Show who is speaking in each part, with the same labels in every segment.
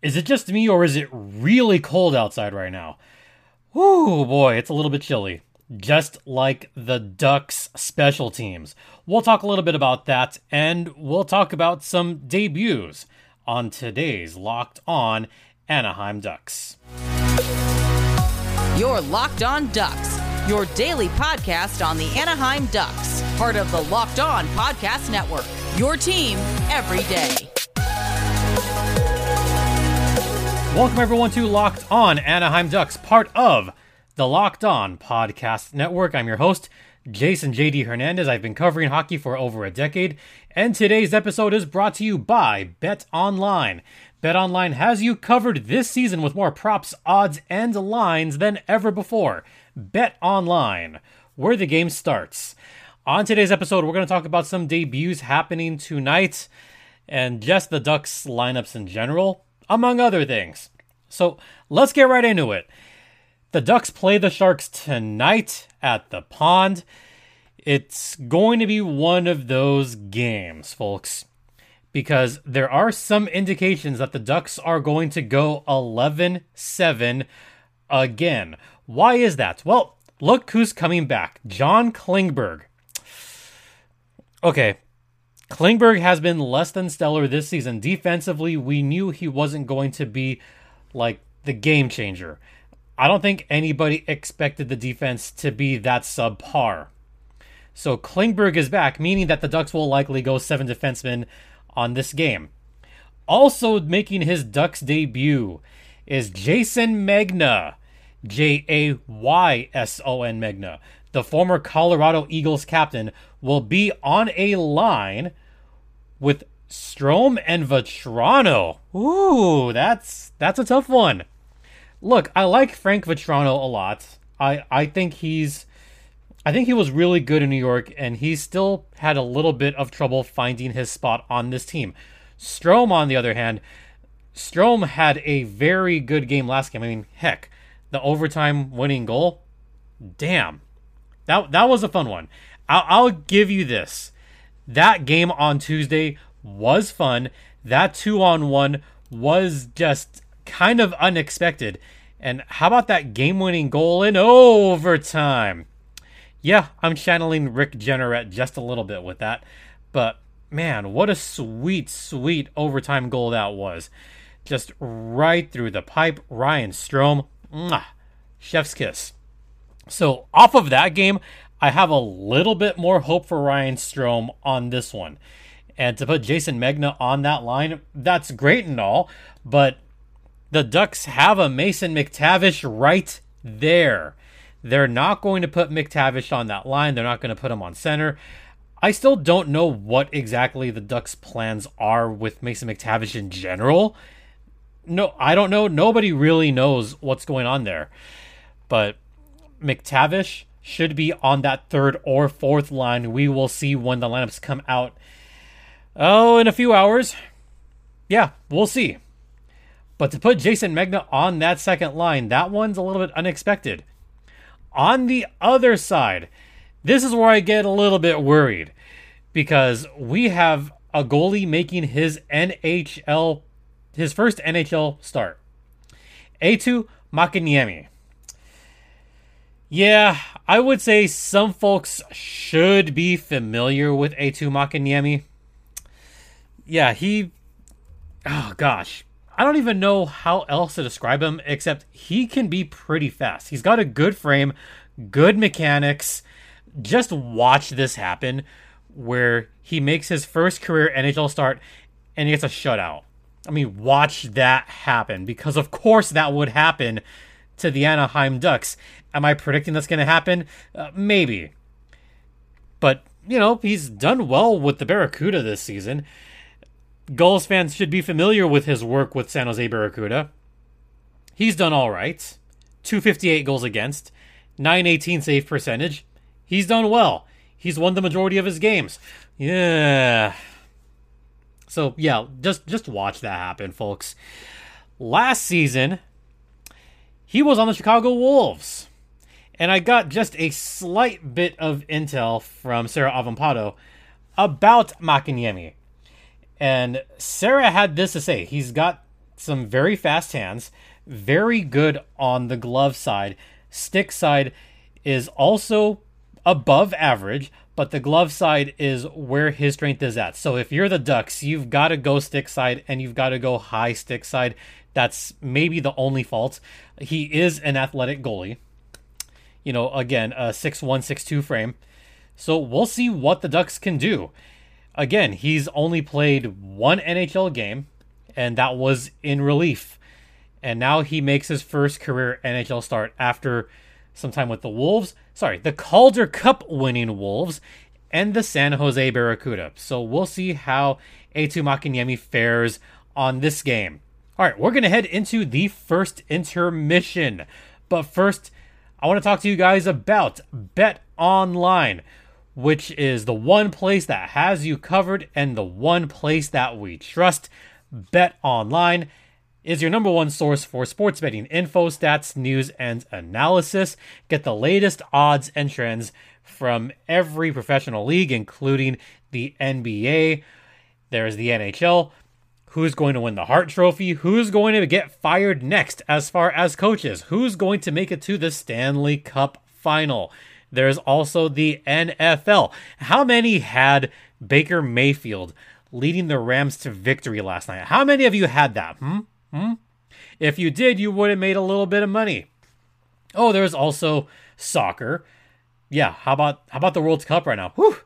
Speaker 1: Is it just me or is it really cold outside right now? Whoo, boy, it's a little bit chilly. Just like the Ducks special teams. We'll talk a little bit about that and we'll talk about some debuts on today's Locked On Anaheim Ducks.
Speaker 2: Your Locked On Ducks, your daily podcast on the Anaheim Ducks, part of the Locked On Podcast Network. Your team every day.
Speaker 1: Welcome, everyone, to Locked On Anaheim Ducks, part of the Locked On Podcast Network. I'm your host, Jason JD Hernandez. I've been covering hockey for over a decade, and today's episode is brought to you by Bet Online. Bet Online has you covered this season with more props, odds, and lines than ever before. Bet Online, where the game starts. On today's episode, we're going to talk about some debuts happening tonight and just the Ducks lineups in general among other things. So let's get right into it. The Ducks play the Sharks tonight at the pond. It's going to be one of those games, folks, because there are some indications that the Ducks are going to go 11 7 again. Why is that? Well, look who's coming back John Klingberg. Okay, Klingberg has been less than stellar this season. Defensively, we knew he wasn't going to be like the game changer. I don't think anybody expected the defense to be that subpar. So Klingberg is back, meaning that the Ducks will likely go seven defensemen on this game. Also making his Ducks debut is Jayson Megna, J A Y S O N Megna. The former Colorado Eagles captain will be on a line with Strome and Vatrano. Ooh, that's that's a tough one. Look, I like Frank Vatrano a lot. I I think he's I think he was really good in New York and he still had a little bit of trouble finding his spot on this team. Strome on the other hand, Strome had a very good game last game. I mean, heck, the overtime winning goal. Damn. That that was a fun one. I'll, I'll give you this. That game on Tuesday was fun. That two on one was just kind of unexpected. And how about that game winning goal in overtime? Yeah, I'm channeling Rick Jeanneret just a little bit with that. But man, what a sweet, sweet overtime goal that was. Just right through the pipe. Ryan Strome. Mwah, chef's kiss. So, off of that game, I have a little bit more hope for Ryan Strome on this one. And to put Jayson Megna on that line, that's great and all, but the Ducks have a Mason McTavish right there. They're not going to put McTavish on that line. They're not going to put him on center. I still don't know what exactly the Ducks' plans are with Mason McTavish in general. No, I don't know. Nobody really knows what's going on there. But McTavish should be on that third or fourth line. We will see when the lineups come out Oh, in a few hours. Yeah, we'll see. But to put Jayson Megna on that second line, that one's a little bit unexpected. On the other side, this is where I get a little bit worried because we have a goalie making his NHL, his first NHL start. Eetu Makiniemi. Yeah, I would say some folks should be familiar with Eetu Makiniemi yeah, he. Oh gosh, I don't even know how else to describe him except he can be pretty fast. He's got a good frame, good mechanics. Just watch this happen where he makes his first career NHL start and he gets a shutout. I mean, watch that happen because, of course, that would happen to the Anaheim Ducks. Am I predicting that's going to happen? Uh, maybe. But, you know, he's done well with the Barracuda this season. Gulls fans should be familiar with his work with San Jose Barracuda. He's done all right. 258 goals against, 918 save percentage. He's done well. He's won the majority of his games. Yeah. So, yeah, just just watch that happen, folks. Last season, he was on the Chicago Wolves. And I got just a slight bit of intel from Sarah Avampado about Makiniemi. And Sarah had this to say. He's got some very fast hands, very good on the glove side. Stick side is also above average, but the glove side is where his strength is at. So if you're the Ducks, you've got to go stick side and you've got to go high stick side. That's maybe the only fault. He is an athletic goalie. You know, again, a 6162 frame. So we'll see what the Ducks can do. Again, he's only played one NHL game, and that was in relief. And now he makes his first career NHL start after some time with the Wolves. Sorry, the Calder Cup winning Wolves and the San Jose Barracuda. So we'll see how Eetu Makiniemi fares on this game. All right, we're going to head into the first intermission. But first, I want to talk to you guys about Bet Online, which is the one place that has you covered and the one place that we trust. Bet Online is your number one source for sports betting info, stats, news, and analysis. Get the latest odds and trends from every professional league, including the NBA. There's the NHL. Who's going to win the Hart Trophy? Who's going to get fired next as far as coaches? Who's going to make it to the Stanley Cup final? There's also the NFL. How many had Baker Mayfield leading the Rams to victory last night? How many of you had that? Hmm? Hmm? If you did, you would have made a little bit of money. Oh, there's also soccer. Yeah, how about how about the World Cup right now? Whew.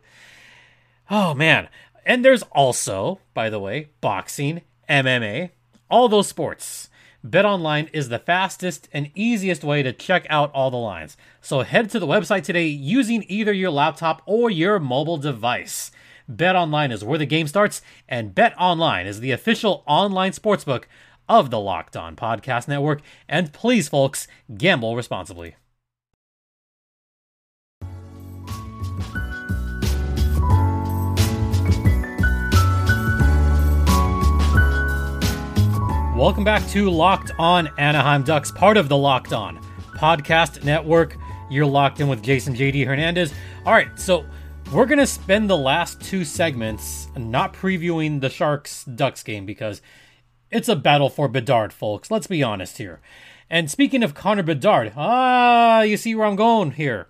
Speaker 1: Oh man. And there's also, by the way, boxing, MMA, all those sports. BetOnline is the fastest and easiest way to check out all the lines. So head to the website today using either your laptop or your mobile device. BetOnline is where the game starts, and BetOnline is the official online sportsbook of the Locked On Podcast Network. And please, folks, gamble responsibly. Welcome back to Locked On Anaheim Ducks, part of the Locked On Podcast Network. You're locked in with Jason JD Hernandez. All right, so we're going to spend the last two segments not previewing the Sharks Ducks game because it's a battle for Bedard, folks. Let's be honest here. And speaking of Connor Bedard, ah, you see where I'm going here.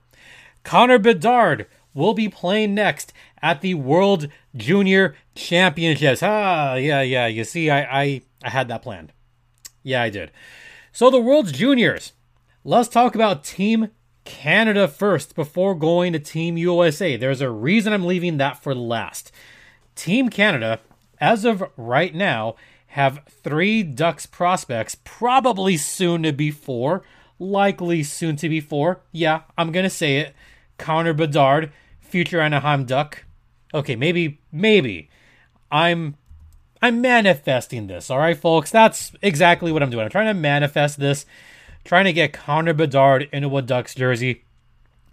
Speaker 1: Connor Bedard will be playing next at the World Junior Championships. Ah, yeah, yeah. You see, I, I, I had that planned. Yeah, I did. So the World's Juniors. Let's talk about Team Canada first before going to Team USA. There's a reason I'm leaving that for last. Team Canada, as of right now, have three Ducks prospects, probably soon to be four, likely soon to be four. Yeah, I'm gonna say it. Connor Bedard, future Anaheim Duck. Okay, maybe, maybe. I'm I'm manifesting this, all right, folks? That's exactly what I'm doing. I'm trying to manifest this, trying to get Connor Bedard into a Ducks jersey.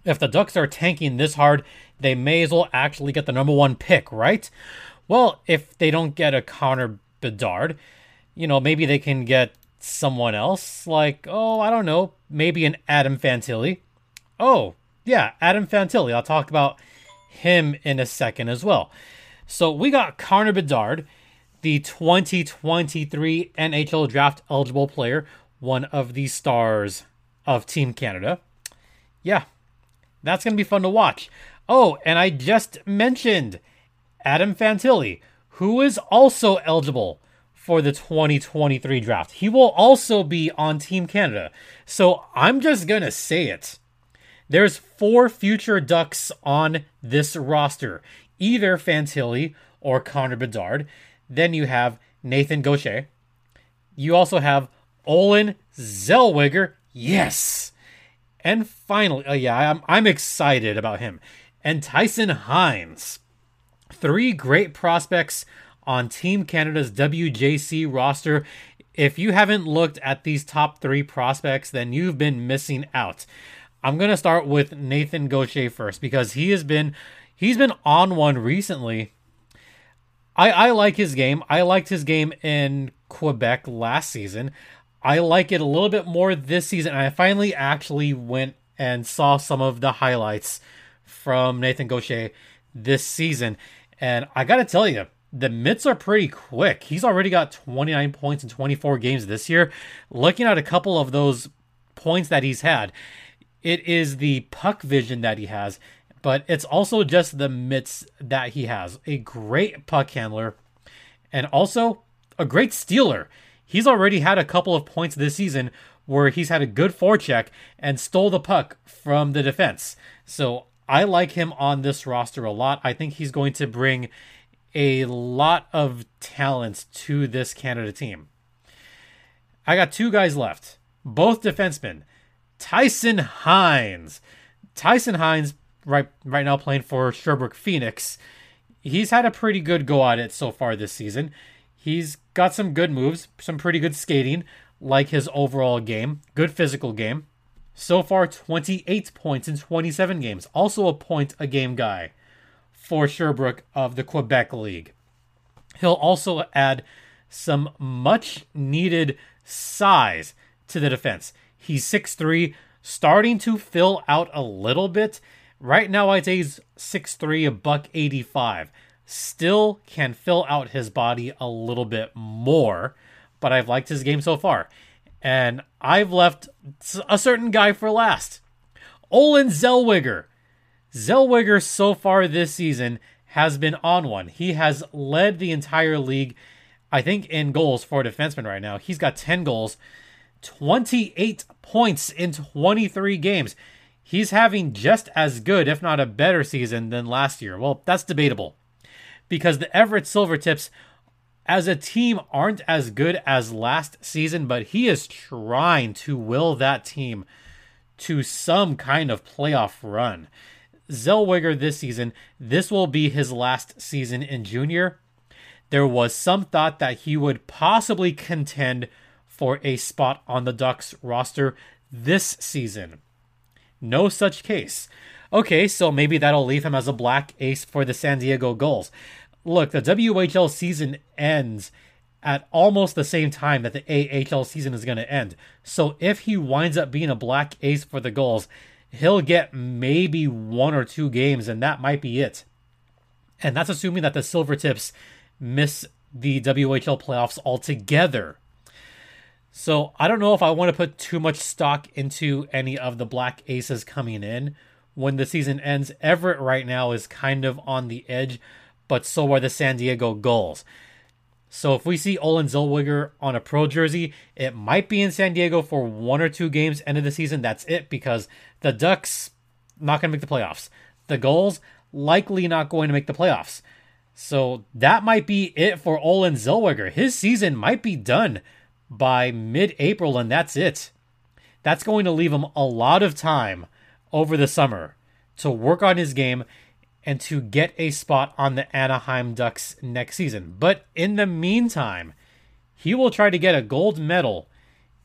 Speaker 1: If the Ducks are tanking this hard, they may as well actually get the number one pick, right? Well, if they don't get a Connor Bedard. You know, maybe they can get someone else, like, oh, I don't know, maybe an Adam Fantilli. Oh, yeah, Adam Fantilli. I'll talk about him in a second as well. So we got Connor Bedard, the 2023 NHL draft eligible player, one of the stars of Team Canada. Yeah, that's going to be fun to watch. Oh, and I just mentioned Adam Fantilli, who is also eligible for the 2023 draft. He will also be on Team Canada. So I'm just going to say it. There's four future Ducks on this roster either Fantilli or Connor Bedard. Then you have Nathan Gaucher. You also have Olen Zellweger. Yes. And finally, oh yeah, I'm, I'm excited about him. And Tyson Hinds. Three great prospects on Team Canada's WJC roster. If you haven't looked at these top three prospects, then you've been missing out. I'm gonna start with Nathan Gaucher first because he has been he's been on one recently. I I like his game. I liked his game in Quebec last season. I like it a little bit more this season. I finally actually went and saw some of the highlights from Nathan Gaucher this season. And I got to tell you, the mitts are pretty quick. He's already got 29 points in 24 games this year. Looking at a couple of those points that he's had, it is the puck vision that he has, but it's also just the mitts that he has. A great puck handler and also a great stealer. He's already had a couple of points this season where he's had a good forecheck and stole the puck from the defense. So I like him on this roster a lot. I think he's going to bring a lot of talent to this Canada team. I got two guys left, both defensemen. Tyson Hinds. Tyson Hinds, right right now playing for Sherbrooke Phoenix. He's had a pretty good go at it so far this season. He's got some good moves, some pretty good skating, like his overall game, good physical game. So far, 28 points in 27 games. Also a point a game guy for Sherbrooke of the Quebec League. He'll also add some much needed size to the defense. He's 6'3, starting to fill out a little bit. Right now, I'd say he's 6'3, a buck 85. Still can fill out his body a little bit more, but I've liked his game so far. And I've left a certain guy for last. Olen Zellweger. Zellweger so far this season has been on one. He has led the entire league, I think, in goals for a defenseman right now. He's got 10 goals, 28 points in 23 games. He's having just as good, if not a better season than last year. Well, that's debatable because the Everett Silvertips as a team aren't as good as last season, but he is trying to will that team to some kind of playoff run. Zellweger this season, this will be his last season in junior. There was some thought that he would possibly contend for a spot on the Ducks roster this season. No such case. Okay, so maybe that'll leave him as a black ace for the San Diego Gulls. Look, the WHL season ends at almost the same time that the AHL season is going to end. So if he winds up being a black ace for the Gulls, he'll get maybe one or two games, and that might be it. And that's assuming that the Silvertips miss the WHL playoffs altogether. So I don't know if I want to put too much stock into any of the Black Aces coming in when the season ends. Everett right now is kind of on the edge, but so are the San Diego Gulls. So if we see Olen Zellweger on a pro jersey, it might be in San Diego for one or two games end of the season. That's it because the Ducks not going to make the playoffs. The Gulls likely not going to make the playoffs. So that might be it for Olen Zellweger. His season might be done by mid-April and that's it. That's going to leave him a lot of time over the summer to work on his game and to get a spot on the Anaheim Ducks next season. But in the meantime, he will try to get a gold medal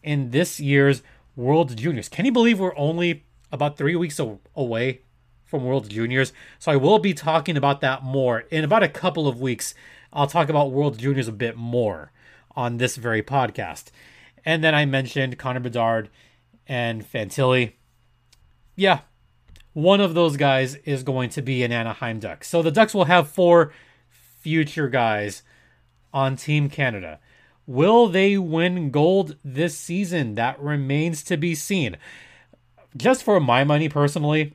Speaker 1: in this year's World Juniors. Can you believe we're only about three weeks away from World Juniors? So I will be talking about that more in about a couple of weeks. I'll talk about World Juniors a bit more on this very podcast. And then I mentioned Connor Bedard and Fantilli. Yeah, one of those guys is going to be an Anaheim Duck. So the Ducks will have four future guys on Team Canada. Will they win gold this season? That remains to be seen. Just for my money personally,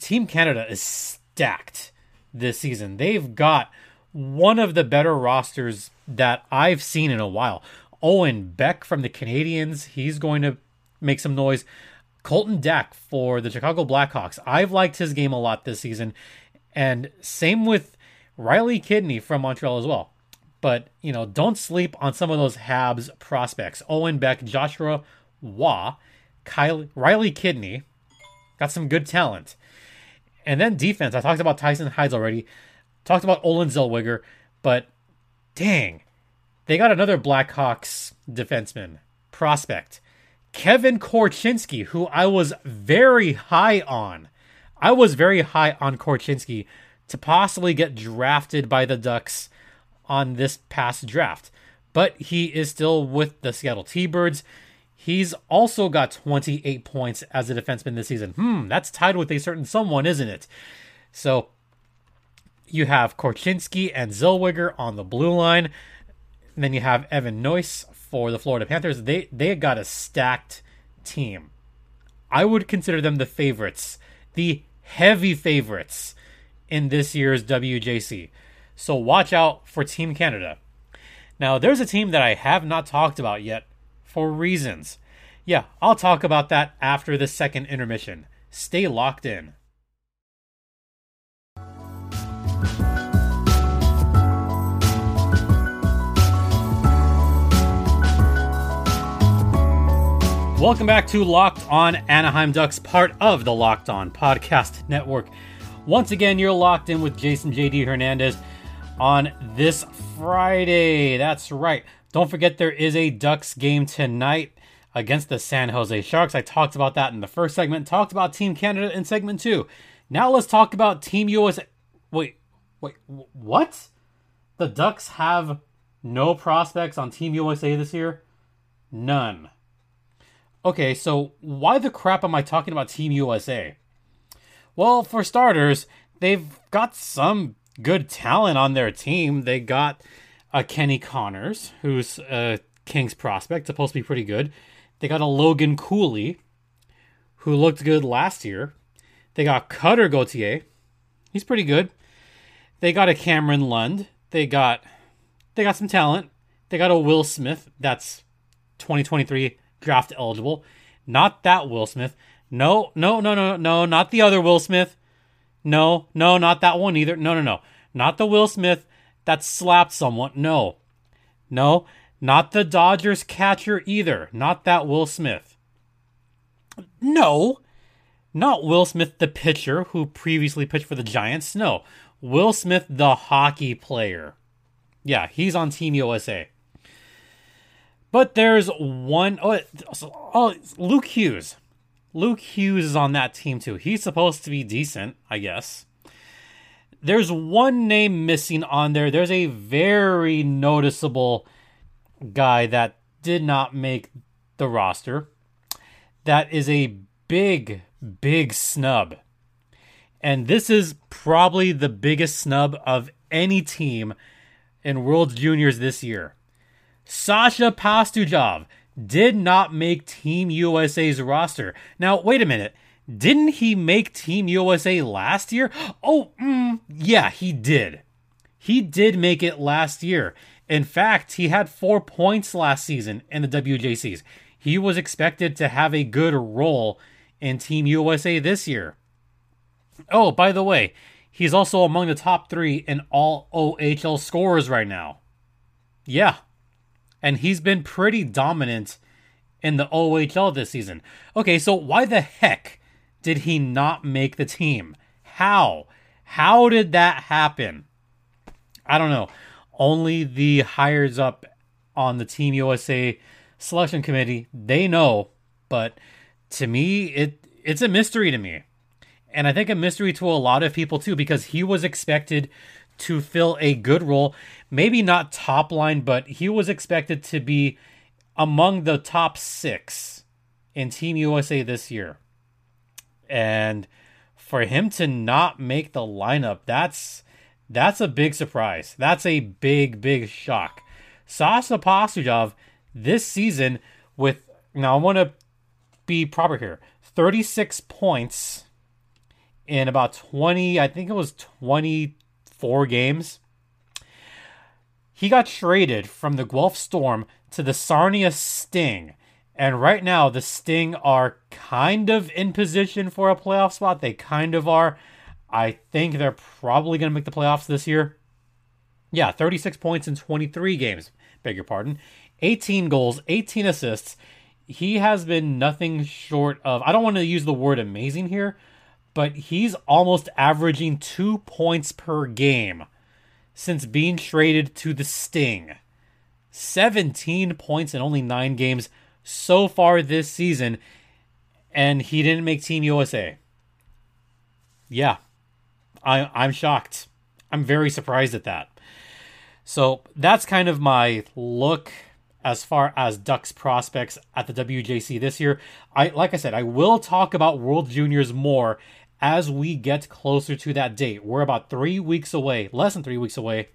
Speaker 1: Team Canada is stacked this season. They've got one of the better rosters that I've seen in a while. Owen Beck from the Canadiens, he's going to make some noise. Colton Dach for the Chicago Blackhawks. I've liked his game a lot this season. And same with Riley Kidney from Montreal as well. But, you know, don't sleep on some of those Habs prospects. Owen Beck, Joshua Waugh, Riley Kidney. Got some good talent. And then defense. I talked about Tyson Hinds already. Talked about Olen Zellweger. But dang, they got another Blackhawks defenseman prospect. Kevin Korchinski, who I was very high on. I was very high on Korchinski to possibly get drafted by the Ducks on this past draft. But he is still with the Seattle T Birds. He's also got 28 points as a defenseman this season. Hmm, that's tied with a certain someone, isn't it? So you have Korchinski and Zellweger on the blue line. And then you have Evan Noyce for the Florida Panthers. They they got a stacked team. I would consider them the favorites, the heavy favorites in this year's WJC. So watch out for Team Canada. Now, there's a team that I have not talked about yet for reasons. Yeah, I'll talk about that after the second intermission. Stay locked in. Welcome back to Locked On Anaheim Ducks, part of the Locked On Podcast Network. Once again, you're locked in with Jason JD Hernandez on this Friday. That's right. Don't forget there is a Ducks game tonight against the San Jose Sharks. I talked about that in the first segment, talked about Team Canada in segment two. Now let's talk about Team USA. Wait, wait, what? The Ducks have no prospects on Team USA this year? None. Okay, so why the crap am I talking about Team USA? Well, for starters, they've got some good talent on their team. They got a Kenny Connors, who's a Kings prospect, supposed to be pretty good. They got a Logan Cooley, who looked good last year. They got Cutter Gauthier. He's pretty good. They got a Cameron Lund. They got they got some talent. They got a Will Smith that's 2023 draft eligible. Not that Will Smith. No, no, no, no, no, not the other Will Smith. No, no, not that one either. No, no, no. Not the Will Smith that slapped someone. No. No, not the Dodgers catcher either. Not that Will Smith. No. Not Will Smith, the pitcher who previously pitched for the Giants. No. Will Smith, the hockey player. Yeah, he's on Team USA. But there's one oh, oh Luke Hughes. Luke Hughes is on that team too. He's supposed to be decent, I guess. There's one name missing on there. There's a very noticeable guy that did not make the roster. That is a big, big snub. And this is probably the biggest snub of any team in World Juniors this year. Sasha Pastujov did not make Team USA's roster. Now, wait a minute. Didn't he make Team USA last year? Oh, mm, yeah, he did. He did make it last year. In fact, he had four points last season in the WJCs. He was expected to have a good role in Team USA this year. Oh, by the way, he's also among the top three in all OHL scorers right now. Yeah, and he's been pretty dominant in the OHL this season. Okay, so why the heck did he not make the team? How? How did that happen? I don't know. Only the hires up on the Team USA selection committee, they know, but to me it it's a mystery to me. And I think a mystery to a lot of people too because he was expected to fill a good role. Maybe not top line, but he was expected to be among the top six in Team USA this year. And for him to not make the lineup, that's that's a big surprise. That's a big, big shock. Sasha Pastujov this season with now I want to be proper here. 36 points in about 20, I think it was 20 four games. He got traded from the Guelph Storm to the Sarnia Sting. And right now, the Sting are kind of in position for a playoff spot. They kind of are. I think they're probably going to make the playoffs this year. Yeah, 36 points in 23 games. Beg your pardon. 18 goals, 18 assists. He has been nothing short of, I don't want to use the word amazing here, but he's almost averaging two points per game since being traded to the Sting. 17 points in only nine games so far this season, and he didn't make Team USA. Yeah, I, I'm shocked. I'm very surprised at that. So that's kind of my look as far as Ducks prospects at the WJC this year. I like I said, I will talk about World Juniors more as we get closer to that date. We're about three weeks away, less than three weeks away,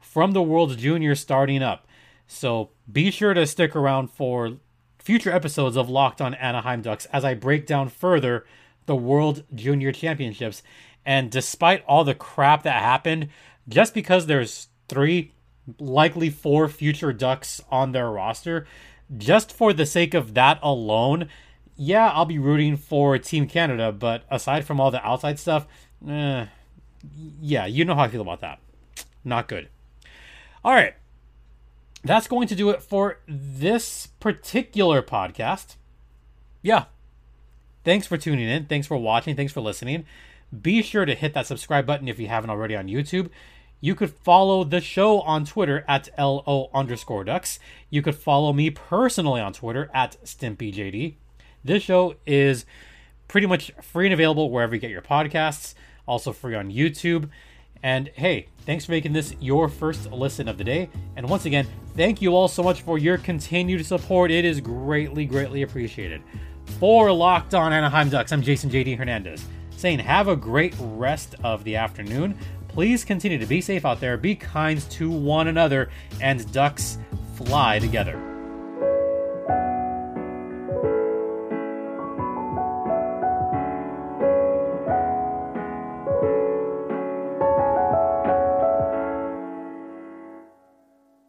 Speaker 1: from the World Junior starting up. So be sure to stick around for future episodes of Locked on Anaheim Ducks as I break down further the World Junior Championships. And despite all the crap that happened, just because there's three, likely four future Ducks on their roster, just for the sake of that alone, yeah, I'll be rooting for Team Canada. But aside from all the outside stuff, eh, yeah, you know how I feel about that. Not good. All right. That's going to do it for this particular podcast. Yeah. Thanks for tuning in. Thanks for watching. Thanks for listening. Be sure to hit that subscribe button if you haven't already on YouTube. You could follow the show on Twitter at LO underscore ducks. You could follow me personally on Twitter at StimpyJD. This show is pretty much free and available wherever you get your podcasts, also free on YouTube. And hey, thanks for making this your first listen of the day. And once again, thank you all so much for your continued support. It is greatly, greatly appreciated. For Locked On Anaheim Ducks, I'm Jason JD Hernandez saying have a great rest of the afternoon. Please continue to be safe out there, be kind to one another, and ducks fly together.